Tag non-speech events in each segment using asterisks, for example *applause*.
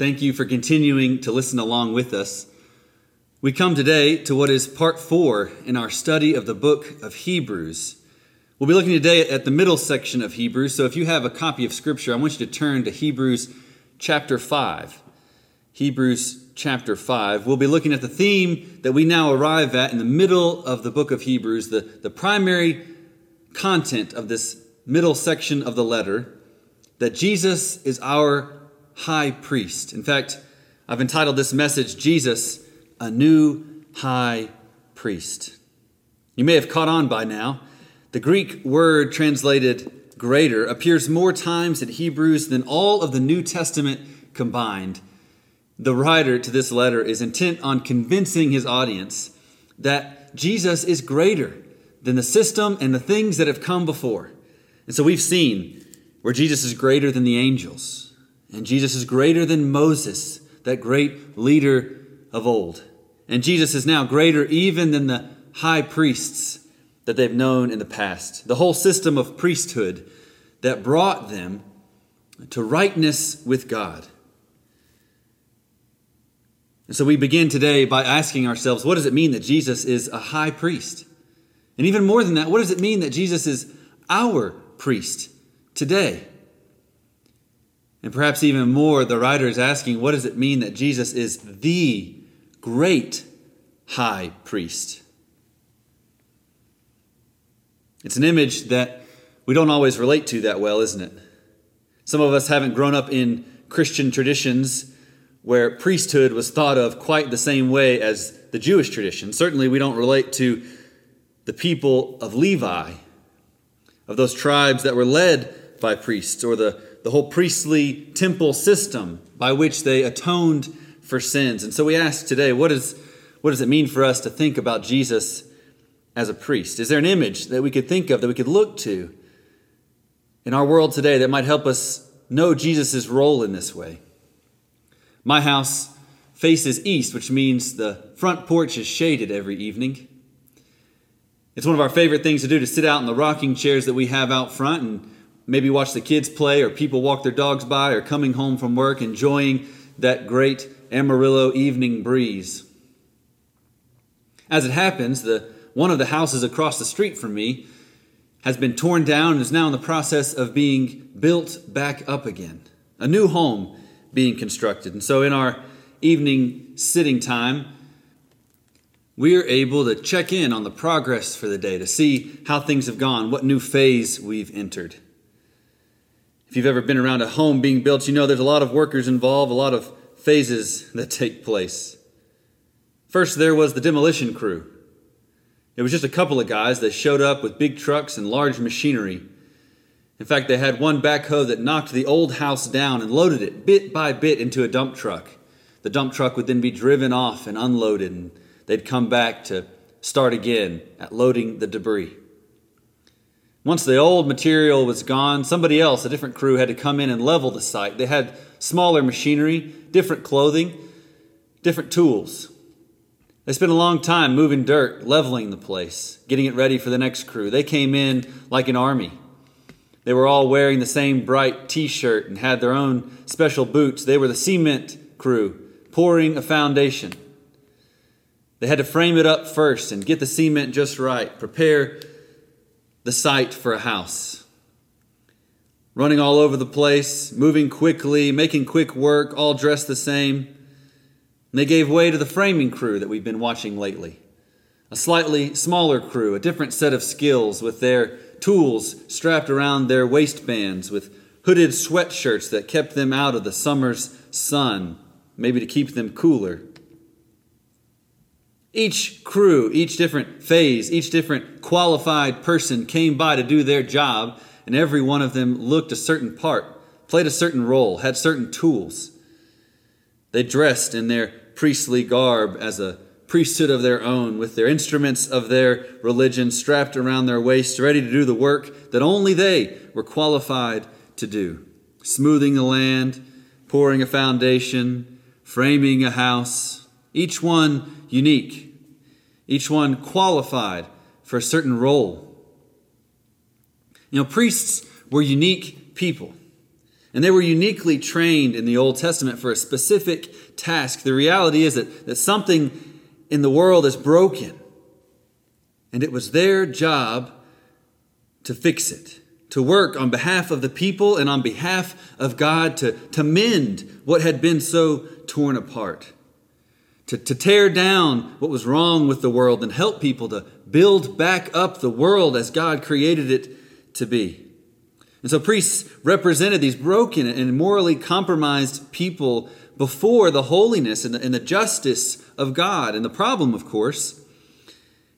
Thank you for continuing to listen along with us. We come today to what is part four in our study of the book of Hebrews. We'll be looking today at the middle section of Hebrews, so if you have a copy of Scripture, I want you to turn to Hebrews chapter 5. Hebrews chapter 5. We'll be looking at the theme that we now arrive at in the middle of the book of Hebrews, the, the primary content of this middle section of the letter that Jesus is our high priest. In fact, I've entitled this message, Jesus, a new high priest. You may have caught on by now. The Greek word translated greater appears more times in Hebrews than all of the New Testament combined. The writer to this letter is intent on convincing his audience that Jesus is greater than the system and the things that have come before. And so we've seen where Jesus is greater than the angels, and Jesus is greater than Moses, that great leader of old. And Jesus is now greater even than the high priests that they've known in the past. The whole system of priesthood that brought them to rightness with God. And so we begin today by asking ourselves what does it mean that Jesus is a high priest? And even more than that, what does it mean that Jesus is our priest today? And perhaps even more, the writer is asking, what does it mean that Jesus is the great high priest? It's an image that we don't always relate to that well, isn't it? Some of us haven't grown up in Christian traditions where priesthood was thought of quite the same way as the Jewish tradition. Certainly, we don't relate to the people of Levi, of those tribes that were led by priests, or the, the whole priestly temple system by which they atoned for sins. And so we ask today, what, is, what does it mean for us to think about Jesus as a priest? Is there an image that we could think of, that we could look to in our world today that might help us know Jesus' role in this way? My house faces east, which means the front porch is shaded every evening. It's one of our favorite things to do to sit out in the rocking chairs that we have out front and maybe watch the kids play or people walk their dogs by or coming home from work enjoying that great Amarillo evening breeze. As it happens, the one of the houses across the street from me has been torn down and is now in the process of being built back up again. A new home being constructed. And so in our evening sitting time, we are able to check in on the progress for the day, to see how things have gone, what new phase we've entered. If you've ever been around a home being built, you know there's a lot of workers involved, a lot of phases that take place. First, there was the demolition crew. It was just a couple of guys that showed up with big trucks and large machinery. In fact, they had one backhoe that knocked the old house down and loaded it bit by bit into a dump truck. The dump truck would then be driven off and unloaded, and they'd come back to start again at loading the debris. Once the old material was gone, somebody else, a different crew, had to come in and level the site. They had smaller machinery, different clothing, different tools. They spent a long time moving dirt, leveling the place, getting it ready for the next crew. They came in like an army. They were all wearing the same bright t shirt and had their own special boots. They were the cement crew, pouring a foundation. They had to frame it up first and get the cement just right, prepare the site for a house. Running all over the place, moving quickly, making quick work, all dressed the same. And they gave way to the framing crew that we've been watching lately. A slightly smaller crew, a different set of skills with their tools strapped around their waistbands, with hooded sweatshirts that kept them out of the summer's sun, maybe to keep them cooler. Each crew, each different phase, each different qualified person came by to do their job, and every one of them looked a certain part, played a certain role, had certain tools. They dressed in their priestly garb as a priesthood of their own, with their instruments of their religion strapped around their waists, ready to do the work that only they were qualified to do smoothing the land, pouring a foundation, framing a house, each one unique, each one qualified for a certain role. You know, priests were unique people. And they were uniquely trained in the Old Testament for a specific task. The reality is that, that something in the world is broken. And it was their job to fix it, to work on behalf of the people and on behalf of God to, to mend what had been so torn apart, to, to tear down what was wrong with the world and help people to build back up the world as God created it to be. And so priests represented these broken and morally compromised people before the holiness and the, and the, justice of God. And the problem, of course,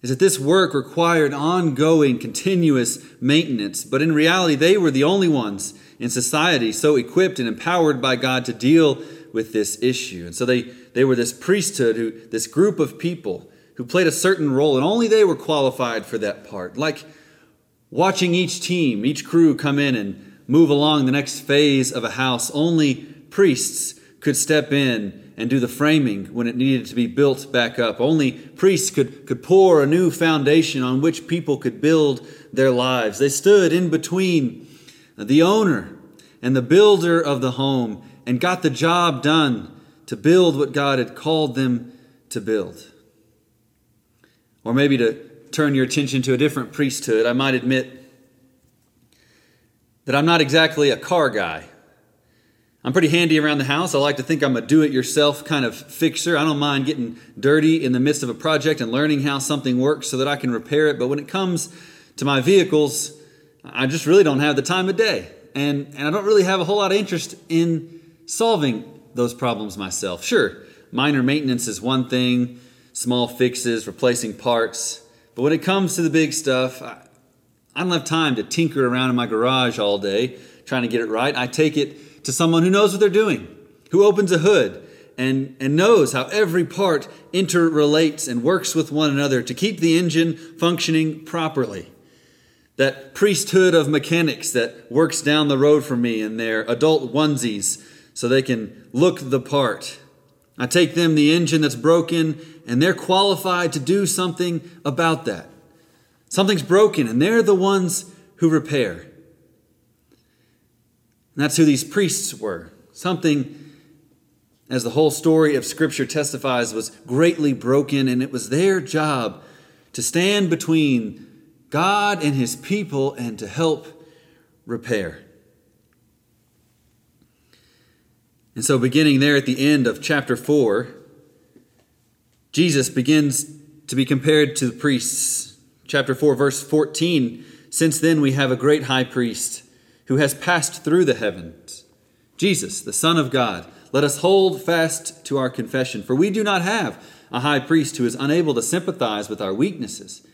is that this work required ongoing, continuous maintenance. But in reality, they were the only ones in society so equipped and empowered by God to deal with this issue. And so they, they were this priesthood, who, this group of people who played a certain role, and only they were qualified for that part. Like watching each team, each crew come in and move along the next phase of a house, only priests could step in and do the framing when it needed to be built back up. Only priests could, could pour a new foundation on which people could build their lives. They stood in between the owner and the builder of the home and got the job done to build what God had called them to build. Or maybe to turn your attention to a different priesthood, I might admit that I'm not exactly a car guy. I'm pretty handy around the house. I like to think I'm a do it yourself kind of fixer. I don't mind getting dirty in the midst of a project and learning how something works so that I can repair it. But when it comes to my vehicles, I just really don't have the time of day. And, and I don't really have a whole lot of interest in solving those problems myself. Sure, minor maintenance is one thing, small fixes, replacing parts. But when it comes to the big stuff, I, I don't have time to tinker around in my garage all day trying to get it right. I take it to someone who knows what they're doing, who opens a hood and, and knows how every part interrelates and works with one another to keep the engine functioning properly. That priesthood of mechanics that works down the road from me in their adult onesies so they can look the part. I take them the engine that's broken and they're qualified to do something about that. Something's broken and they're the ones who repair. And that's who these priests were. Something, as the whole story of Scripture testifies, was greatly broken, and it was their job to stand between God and his people and to help repair. And so, beginning there at the end of chapter 4, Jesus begins to be compared to the priests. Chapter 4, verse 14 Since then, we have a great high priest who has passed through the heavens, Jesus, the Son of God. Let us hold fast to our confession, for we do not have a high priest who is unable to sympathize with our weaknesses,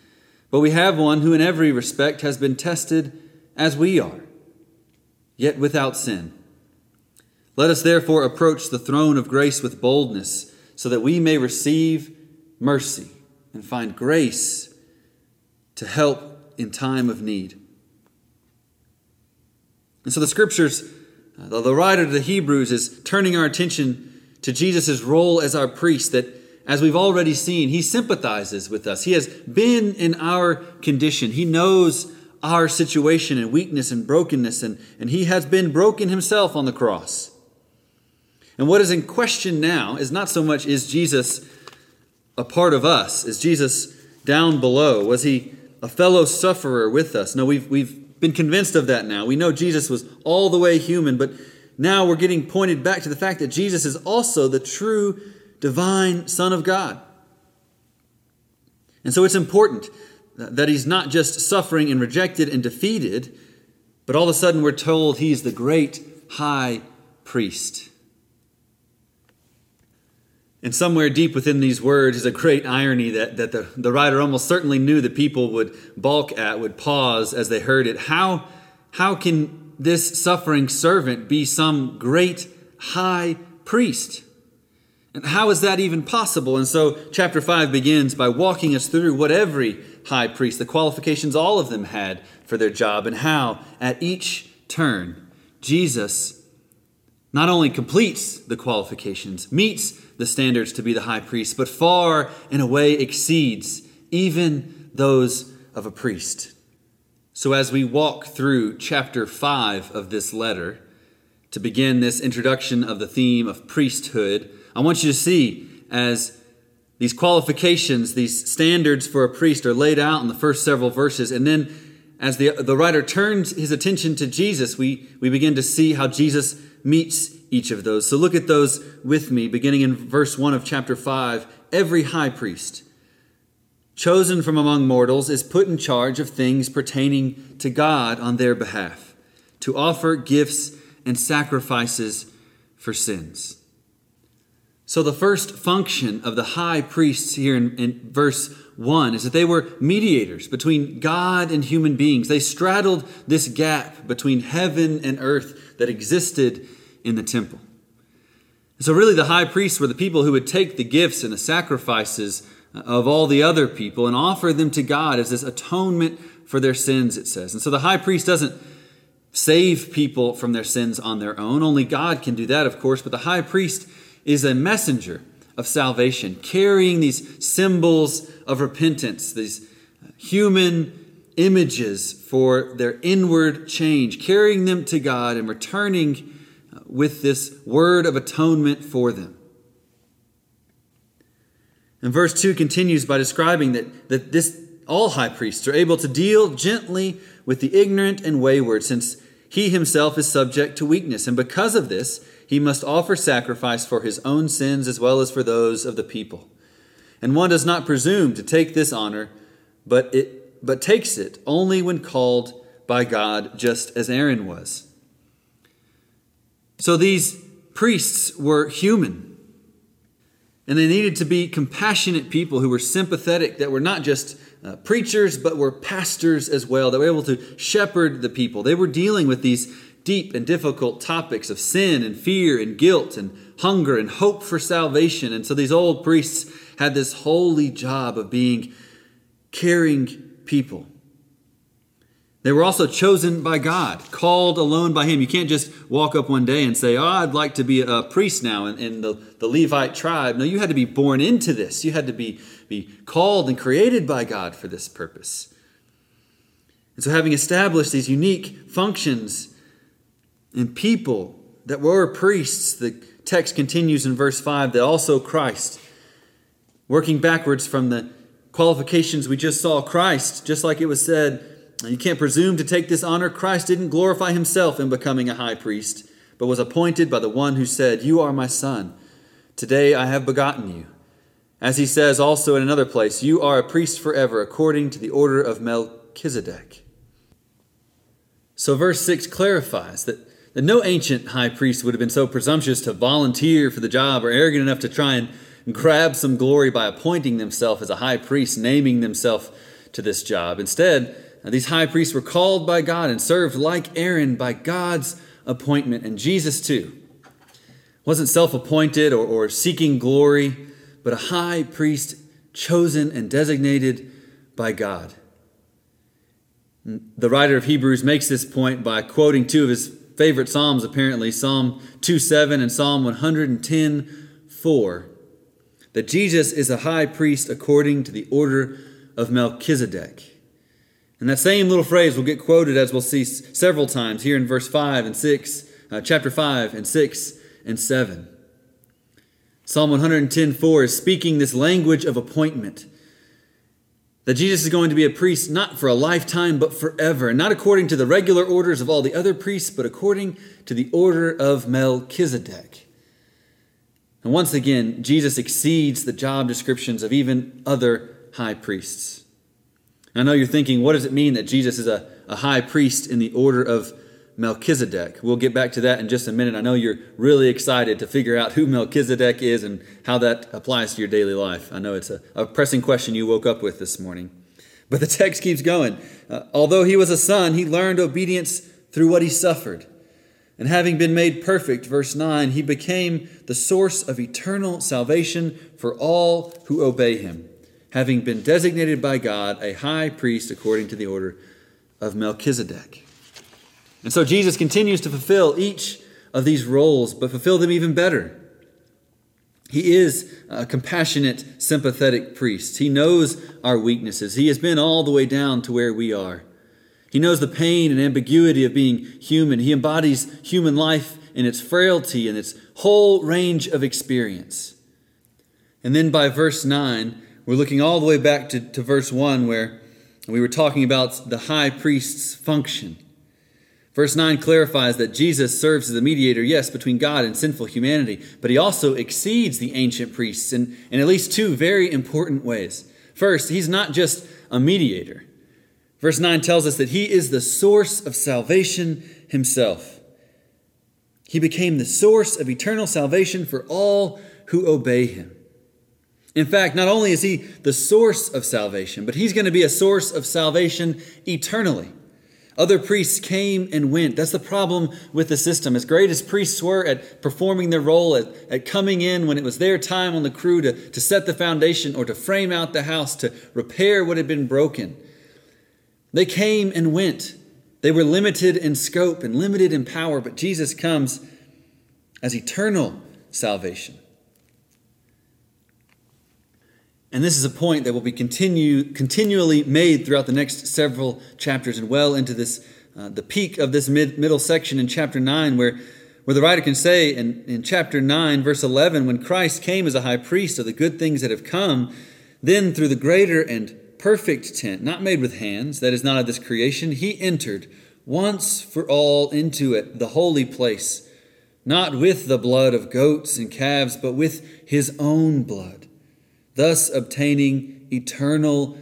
but we have one who in every respect has been tested as we are, yet without sin. Let us therefore approach the throne of grace with boldness, so that we may receive mercy and find grace to help in time of need. And so the scriptures, uh, the writer of the Hebrews is turning our attention to Jesus' role as our priest, that as we've already seen, he sympathizes with us. He has been in our condition. He knows our situation and weakness and brokenness, and, and he has been broken himself on the cross. And what is in question now is not so much is Jesus a part of us? Is Jesus down below? Was he a fellow sufferer with us? No, we've, we've been convinced of that now. We know Jesus was all the way human, but now we're getting pointed back to the fact that Jesus is also the true divine Son of God. And so it's important that he's not just suffering and rejected and defeated, but all of a sudden we're told he's the great high priest. And somewhere deep within these words is a great irony that, that the, the writer almost certainly knew the people would balk at, would pause as they heard it. How, how can this suffering servant be some great high priest? And how is that even possible? And so, chapter 5 begins by walking us through what every high priest, the qualifications all of them had for their job, and how at each turn, Jesus not only completes the qualifications, meets the standards to be the high priest, but far in a way exceeds even those of a priest. So, as we walk through chapter 5 of this letter, to begin this introduction of the theme of priesthood, I want you to see as these qualifications, these standards for a priest are laid out in the first several verses. And then as the, the writer turns his attention to Jesus, we, we begin to see how Jesus meets each of those. So look at those with me, beginning in verse 1 of chapter 5. Every high priest, chosen from among mortals, is put in charge of things pertaining to God on their behalf, to offer gifts and sacrifices for sins. So, the first function of the high priests here in, in, verse 1 is that they were mediators between God and human beings. They straddled this gap between heaven and earth that existed in the temple. So, really, the high priests were the people who would take the gifts and the sacrifices uh, of all the other people and offer them to God as this atonement for their sins, it says. And so, the high priest doesn't save people from their sins on their own. Only God can do that, of course, but the high priest is a messenger of salvation, carrying these symbols of repentance, these uh, human images for their inward change, carrying them to God and returning with this word of atonement for them. And verse 2 continues by describing that, that this all high priests are able to deal gently with the ignorant and wayward, since he himself is subject to weakness. And because of this, he must offer sacrifice for his own sins as well as for those of the people. And one does not presume to take this honor, but, it, but takes it only when called by God, just as Aaron was. So these priests were human. And they needed to be compassionate people who were sympathetic, that were not just uh, preachers, but were pastors as well, that were able to shepherd the people. They were dealing with these deep and difficult topics of sin and fear and guilt and hunger and hope for salvation. And so these old priests had this holy job of being caring people. They were also chosen by God, called alone by Him. You can't just walk up one day and say, Oh, I'd like to be a priest now in, in the, the Levite tribe. No, you had to be born into this. You had to be, be called and created by God for this purpose. And so, having established these unique functions and people that were priests. The text continues in verse 5 that also Christ, working backwards from the qualifications we just saw, Christ, just like it was said, you can't presume to take this honor. Christ didn't glorify himself in becoming a high priest, but was appointed by the one who said, You are my son. Today I have begotten you. As he says also in another place, You are a priest forever, according to the order of Melchizedek. So, verse 6 clarifies that that no ancient high priest would have been so presumptuous to volunteer for the job or arrogant enough to try and grab some glory by appointing themselves as a high priest, naming themselves to this job. Instead, these high priests were called by God and served like Aaron by God's appointment. And Jesus, too, wasn't self appointed or, or seeking glory, but a high priest chosen and designated by God. The writer of Hebrews makes this point by quoting two of his favorite Psalms, apparently Psalm 2 7 and Psalm 110 4. That Jesus is a high priest according to the order of Melchizedek. And that same little phrase will get quoted, as we'll see several times here in verse 5 and 6, uh, chapter 5 and 6 and 7. Psalm 110 4 is speaking this language of appointment that Jesus is going to be a priest not for a lifetime, but forever, and not according to the regular orders of all the other priests, but according to the order of Melchizedek. And once again, Jesus exceeds the job descriptions of even other high priests. I know you're thinking, what does it mean that Jesus is a, a high priest in the order of Melchizedek. We'll get back to that in just a minute. I know you're really excited to figure out who Melchizedek is and how that applies to your daily life. I know it's a, a pressing question you woke up with this morning. But the text keeps going. Uh, although he was a son, he learned obedience through what he suffered. And having been made perfect, verse 9, he became the source of eternal salvation for all who obey him, having been designated by God a high priest according to the order of Melchizedek. And so Jesus continues to fulfill each of these roles, but fulfill them even better. He is a compassionate, sympathetic priest. He knows our weaknesses. He has been all the way down to where we are. He knows the pain and ambiguity of being human. He embodies human life in its frailty and its whole range of experience. And then by verse 9, we're looking all the way back to, to verse 1 where we were talking about the high priest's function. Verse 9 clarifies that Jesus serves as a mediator, yes, between God and sinful humanity, but he also exceeds the ancient priests in, in at least two very important ways. First, he's not just a mediator. Verse 9 tells us that he is the source of salvation himself. He became the source of eternal salvation for all who obey him. In fact, not only is he the source of salvation, but he's going to be a source of salvation eternally. Other priests came and went. That's the problem with the system. As great as priests were at performing their role, at, at coming in when it was their time on the crew to, to set the foundation or to frame out the house, to repair what had been broken, they came and went. They were limited in scope and limited in power, but Jesus comes as eternal salvation. And this is a point that will be continue, continually made throughout the next several chapters and well into this, uh, the peak of this mid, middle section in chapter 9, where, where the writer can say in, in chapter 9, verse 11, when Christ came as a high priest of the good things that have come, then through the greater and perfect tent, not made with hands, that is not of this creation, he entered once for all into it, the holy place, not with the blood of goats and calves, but with his own blood thus obtaining eternal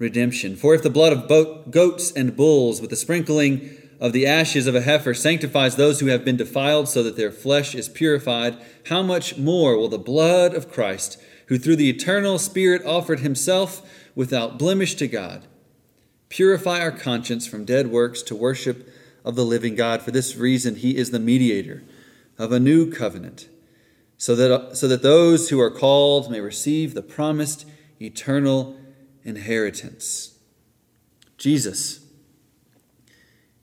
redemption. For if the blood of goats and bulls, with the sprinkling of the ashes of a heifer, sanctifies those who have been defiled so that their flesh is purified, how much more will the blood of Christ, who through the eternal Spirit offered himself without blemish to God, purify our conscience from dead works to worship of the living God? For this reason, he is the mediator of a new covenant so that, so that those who are called may receive the promised eternal inheritance. Jesus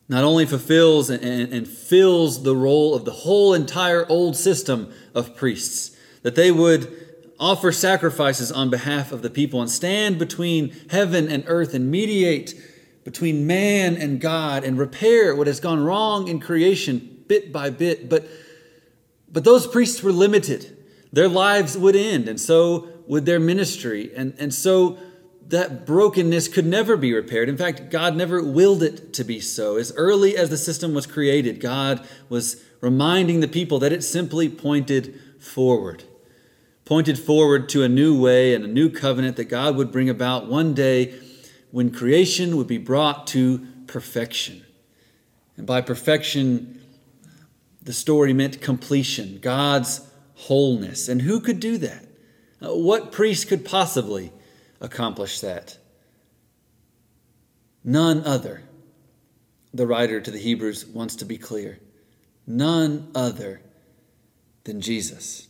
not only fulfills and, and, fills the role of the whole entire old system of priests, that they would offer sacrifices on behalf of the people and stand between heaven and earth and mediate between man and God and repair what has gone wrong in creation bit by bit, but but those priests were limited. Their lives would end, and so would their ministry. And, and so that brokenness could never be repaired. In fact, God never willed it to be so. As early as the system was created, God was reminding the people that it simply pointed forward. Pointed forward to a new way and a new covenant that God would bring about one day when creation would be brought to perfection. And by perfection, the story meant completion, God's wholeness. And who could do that? Uh, what priest could possibly accomplish that? None other. The writer to the Hebrews wants to be clear. None other than Jesus.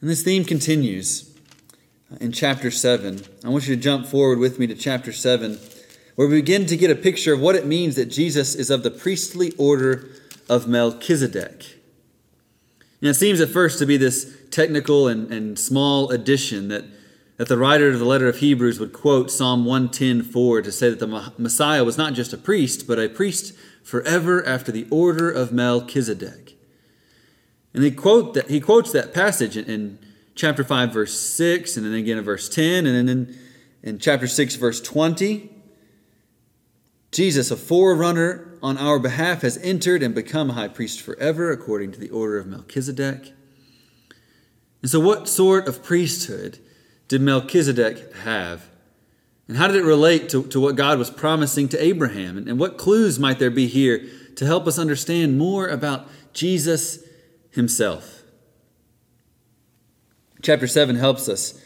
And this theme continues in chapter 7. I want you to jump forward with me to chapter 7 where we begin to get a picture of what it means that Jesus is of the priestly order of Melchizedek. And it seems at first to be this technical and, and small addition that, that the writer of the letter of Hebrews would quote Psalm 110:4 to say that the Messiah was not just a priest, but a priest forever after the order of Melchizedek. And he, quote that, he quotes that passage in, in chapter 5, verse 6, and then again in verse 10, and then in, in chapter 6, verse 20. Jesus, a forerunner on our behalf, has entered and become a high priest forever according to the order of Melchizedek. And so, what sort of priesthood did Melchizedek have? And how did it relate to, to what God was promising to Abraham? And, and what clues might there be here to help us understand more about Jesus himself? Chapter 7 helps us.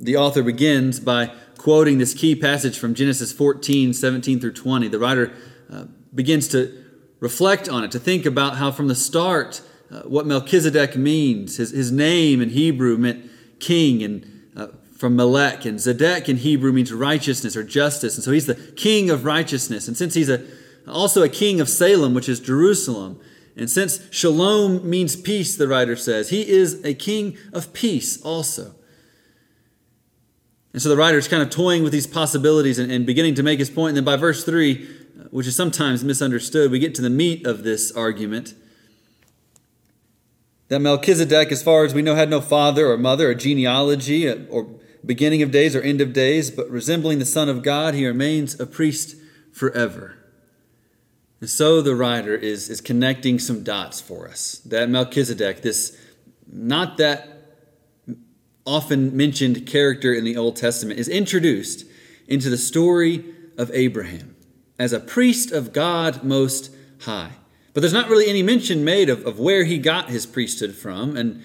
The author begins by quoting this key passage from Genesis 14, 17 through 20, the writer uh, begins to reflect on it, to think about how from the start, uh, what Melchizedek means. His, his name in Hebrew meant king, and uh, from Melech, and Zedek in Hebrew means righteousness or justice. And so he's the king of righteousness. And since he's a, also a king of Salem, which is Jerusalem, and since shalom means peace, the writer says, he is a king of peace also. And so the writer is kind of toying with these possibilities and, and beginning to make his point. And then by verse 3, which is sometimes misunderstood, we get to the meat of this argument that Melchizedek, as far as we know, had no father or mother or genealogy uh, or beginning of days or end of days, but resembling the Son of God, he remains a priest forever. And so the writer is, is connecting some dots for us. That Melchizedek, this not that often mentioned character in the Old Testament, is introduced into the story of Abraham as a priest of God Most High. But there's not really any mention made of, of where he got his priesthood from, and,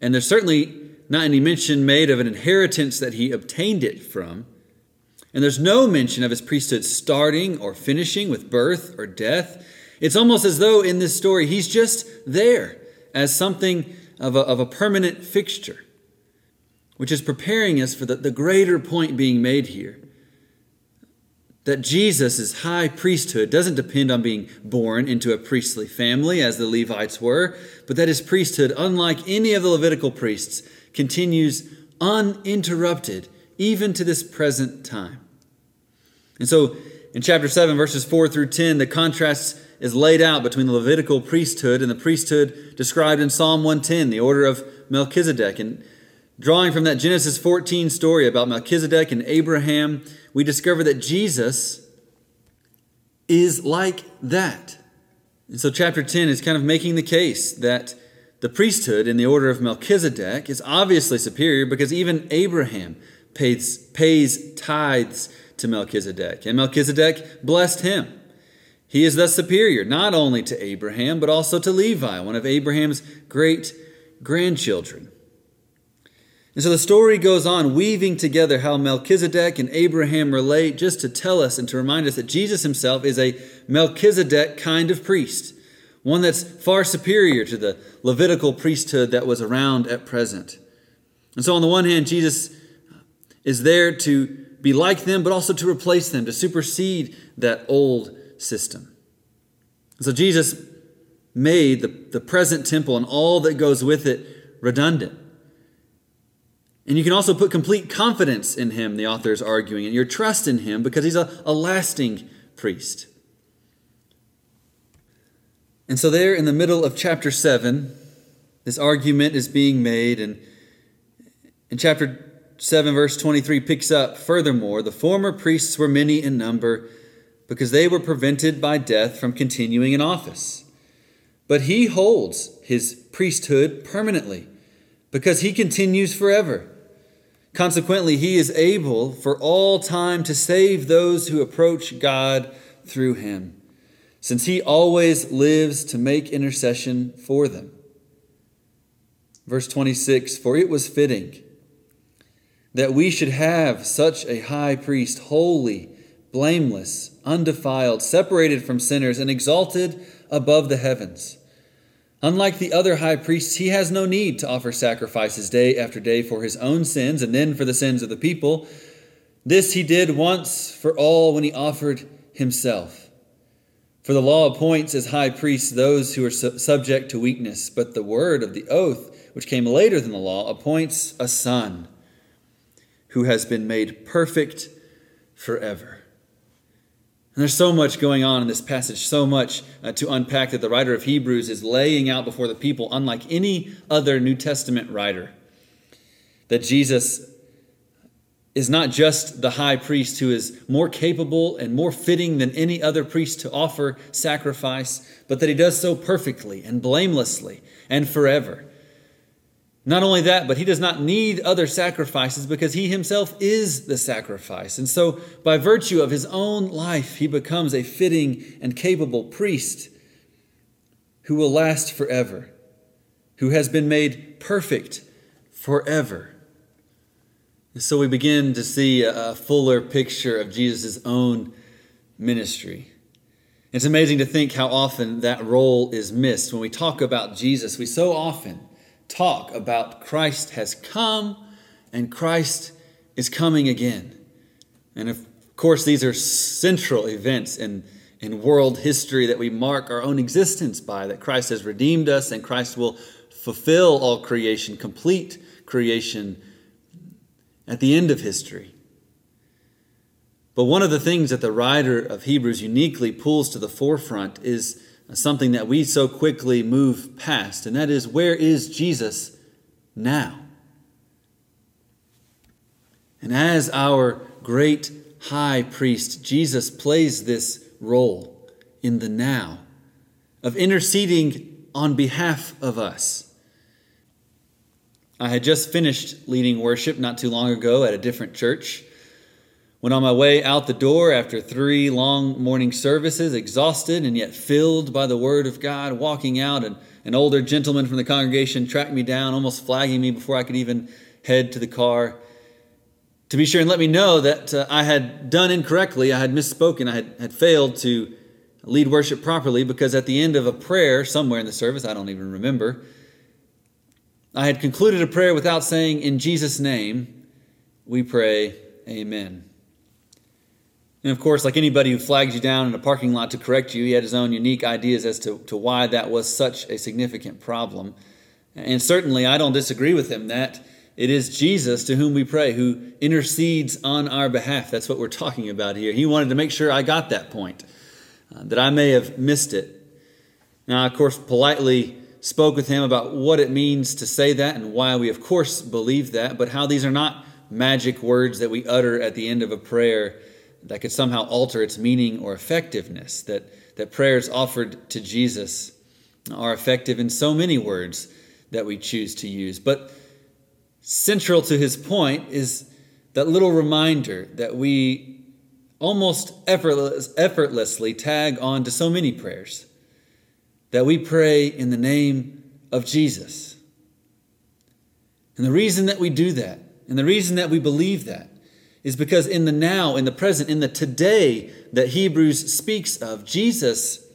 and there's certainly not any mention made of an inheritance that he obtained it from. And there's no mention of his priesthood starting or finishing with birth or death. It's almost as though in this story he's just there as something of a, of a permanent fixture, which is preparing us for the, the greater point being made here that Jesus' high priesthood doesn't depend on being born into a priestly family as the Levites were, but that his priesthood, unlike any of the Levitical priests, continues uninterrupted even to this present time. And so in chapter 7, verses 4 through 10, the contrast is laid out between the Levitical priesthood and the priesthood described in Psalm 110, the order of Melchizedek. And drawing from that Genesis 14 story about Melchizedek and Abraham, we discover that Jesus is like that. And so, chapter 10 is kind of making the case that the priesthood in the order of Melchizedek is obviously superior because even Abraham pays, pays tithes to Melchizedek, and Melchizedek blessed him. He is thus superior not only to Abraham, but also to Levi, one of Abraham's great grandchildren. And so the story goes on, weaving together how Melchizedek and Abraham relate, just to tell us and to remind us that Jesus himself is a Melchizedek kind of priest, one that's far superior to the Levitical priesthood that was around at present. And so, on the one hand, Jesus is there to be like them, but also to replace them, to supersede that old system. So, Jesus made the, the present temple and all that goes with it redundant. And you can also put complete confidence in him, the author is arguing, and your trust in him because he's a, a lasting priest. And so, there in the middle of chapter 7, this argument is being made. And in chapter 7, verse 23, picks up Furthermore, the former priests were many in number because they were prevented by death from continuing in office. But he holds his priesthood permanently because he continues forever. Consequently, he is able for all time to save those who approach God through him, since he always lives to make intercession for them. Verse 26 For it was fitting that we should have such a high priest, holy, blameless, undefiled, separated from sinners, and exalted above the heavens Unlike the other high priests, he has no need to offer sacrifices day after day for his own sins and then for the sins of the people. This he did once for all when he offered himself. For the law appoints as high priests those who are su- subject to weakness, but the word of the oath, which came later than the law, appoints a son who has been made perfect forever. And there's so much going on in this passage, so much uh, to unpack that the writer of Hebrews is laying out before the people, unlike any other New Testament writer. That Jesus is not just the high priest who is more capable and more fitting than any other priest to offer sacrifice, but that he does so perfectly and blamelessly and forever. Not only that, but he does not need other sacrifices because he himself is the sacrifice. And so, by virtue of his own life, he becomes a fitting and capable priest who will last forever, who has been made perfect forever. And so, we begin to see a fuller picture of Jesus' own ministry. It's amazing to think how often that role is missed. When we talk about Jesus, we so often talk about Christ has come and Christ is coming again. And of course, these are central events in, in world history that we mark our own existence by that Christ has redeemed us and Christ will fulfill all creation, complete creation at the end of history. But one of the things that the writer of Hebrews uniquely pulls to the forefront is something that we so quickly move past, and that is where is Jesus now? And as our great high priest, Jesus plays this role in the now of interceding on behalf of us. I had just finished leading worship not too long ago at a different church. When on my way out the door after three long morning services, exhausted and yet filled by the Word of God, walking out, and an older gentleman from the congregation tracked me down, almost flagging me before I could even head to the car to be sure and let me know that uh, I had done incorrectly, I had misspoken, I had, had failed to lead worship properly because at the end of a prayer somewhere in the service, I don't even remember, I had concluded a prayer without saying, In Jesus' name, we pray, Amen. And of course, like anybody who flags you down in a parking lot to correct you, he had his own unique ideas as to, to why that was such a significant problem. And certainly, I don't disagree with him that it is Jesus to whom we pray, who intercedes on our behalf. That's what we're talking about here. He wanted to make sure I got that point, uh, that I may have missed it. Now, I, of course, politely spoke with him about what it means to say that and why we, of course, believe that, but how these are not magic words that we utter at the end of a prayer that could somehow alter its meaning or effectiveness, that, that prayers offered to Jesus are effective in so many words that we choose to use. But central to his point is that little reminder that we almost effortless, effortlessly tag on to so many prayers that we pray in the name of Jesus. And the reason that we do that, and the reason that we believe that, is because in the now, in the present, in the today that Hebrews speaks of, Jesus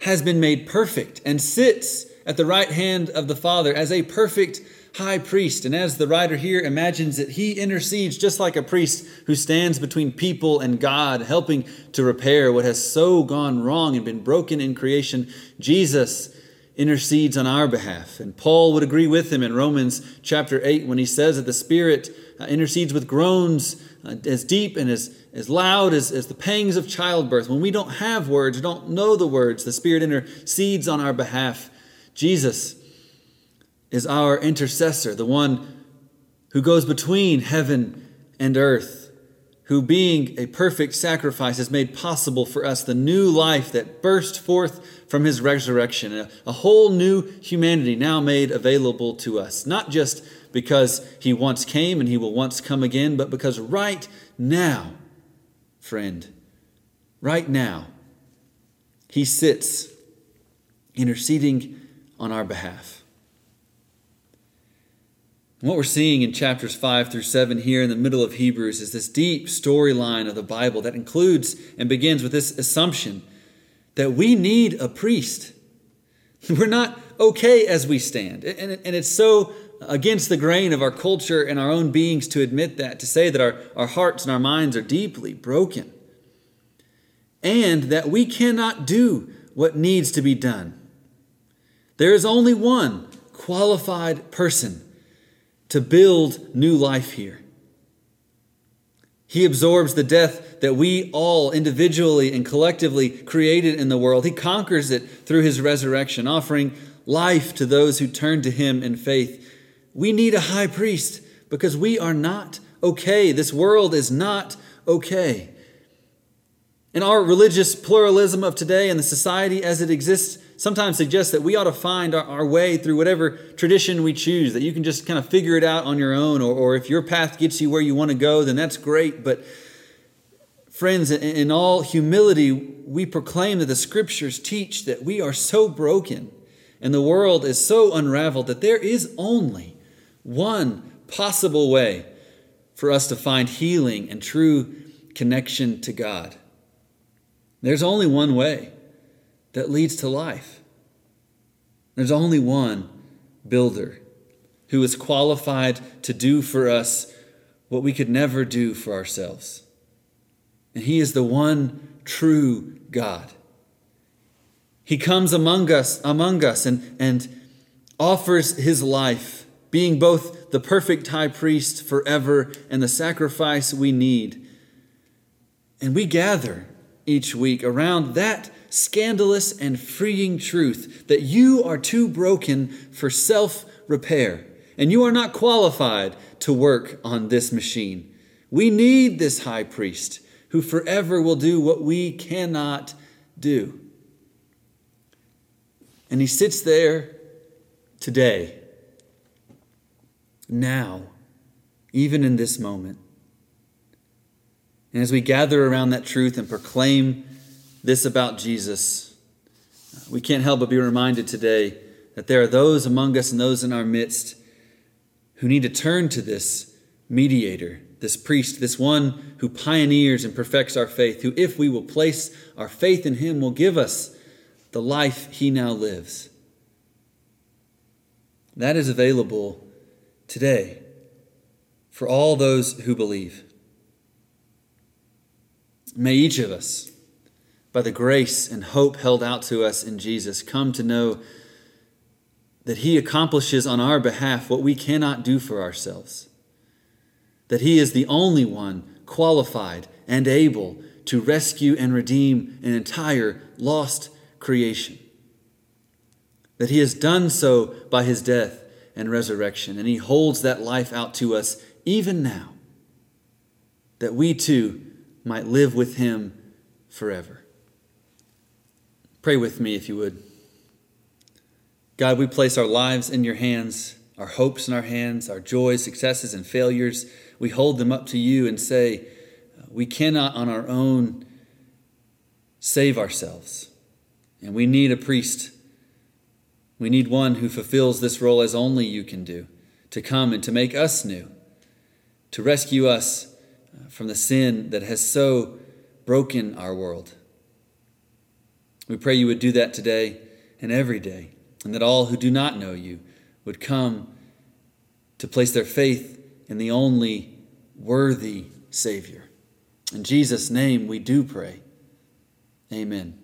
has been made perfect and sits at the right hand of the Father as a perfect high priest. And as the writer here imagines it, he intercedes just like a priest who stands between people and God, helping to repair what has so gone wrong and been broken in creation. Jesus intercedes on our behalf. And Paul would agree with him in Romans chapter 8 when he says that the Spirit uh, intercedes with groans uh, as deep and as, as loud as, as the pangs of childbirth. When we don't have words, don't know the words, the Spirit intercedes on our behalf. Jesus is our intercessor, the one who goes between heaven and earth, who, being a perfect sacrifice, has made possible for us the new life that burst forth from his resurrection, a, a whole new humanity now made available to us, not just because he once came and he will once come again, but because right now, friend, right now, he sits interceding on our behalf what we're seeing in chapters 5 through 7 here in the middle of Hebrews is this deep storyline of the Bible that includes and begins with this assumption that we need a priest. *laughs* We're not okay as we stand. And, and it's so against the grain of our culture and our own beings to admit that, to say that our, our hearts and our minds are deeply broken, and that we cannot do what needs to be done. There is only one qualified person to build new life here. He absorbs the death that we all individually and collectively created in the world. He conquers it through his resurrection, offering life to those who turn to him in faith. We need a high priest because we are not okay. This world is not okay. And our religious pluralism of today and the society as it exists sometimes suggests that we ought to find our, our, way through whatever tradition we choose, that you can just kind of figure it out on your own, or, or if your path gets you where you want to go, then that's great. But, friends, in, in all humility, we proclaim that the scriptures teach that we are so broken and the world is so unraveled that there is only one possible way for us to find healing and true connection to God. There's only one way that leads to life. There's only one builder who is qualified to do for us what we could never do for ourselves. And he is the one true God. He comes among us, among us and, and offers his life, being both the perfect high priest forever and the sacrifice we need And we gather each week around that scandalous and freeing truth that you are too broken for self repair and you are not qualified to work on this machine. We need this high priest who forever will do what we cannot do. And he sits there today, now, even in this moment. And as we gather around that truth and proclaim this about Jesus, we can't help but be reminded today that there are those among us and those in our midst who need to turn to this mediator, this priest, this one who pioneers and perfects our faith, who, if we will place our faith in him, will give us the life he now lives. That is available today for all those who believe. May each of us, by the grace and hope held out to us in Jesus, come to know that He accomplishes on our behalf what we cannot do for ourselves, that He is the only one qualified and able to rescue and redeem an entire lost creation, that He has done so by His death and resurrection, and He holds that life out to us even now, that we too might live with Him forever. Pray with me if you would. God, we place our lives in your hands, our hopes in our hands, our joys, successes, and failures. We hold them up to you and say, we cannot on our own save ourselves. And we need a priest. We need one who fulfills this role as only you can do to come and to make us new, to rescue us uh, from the sin that has so broken our world. We pray you would do that today and every day and that all who do not know you would come to place their faith in the only worthy Savior. In Jesus' name we do pray. Amen.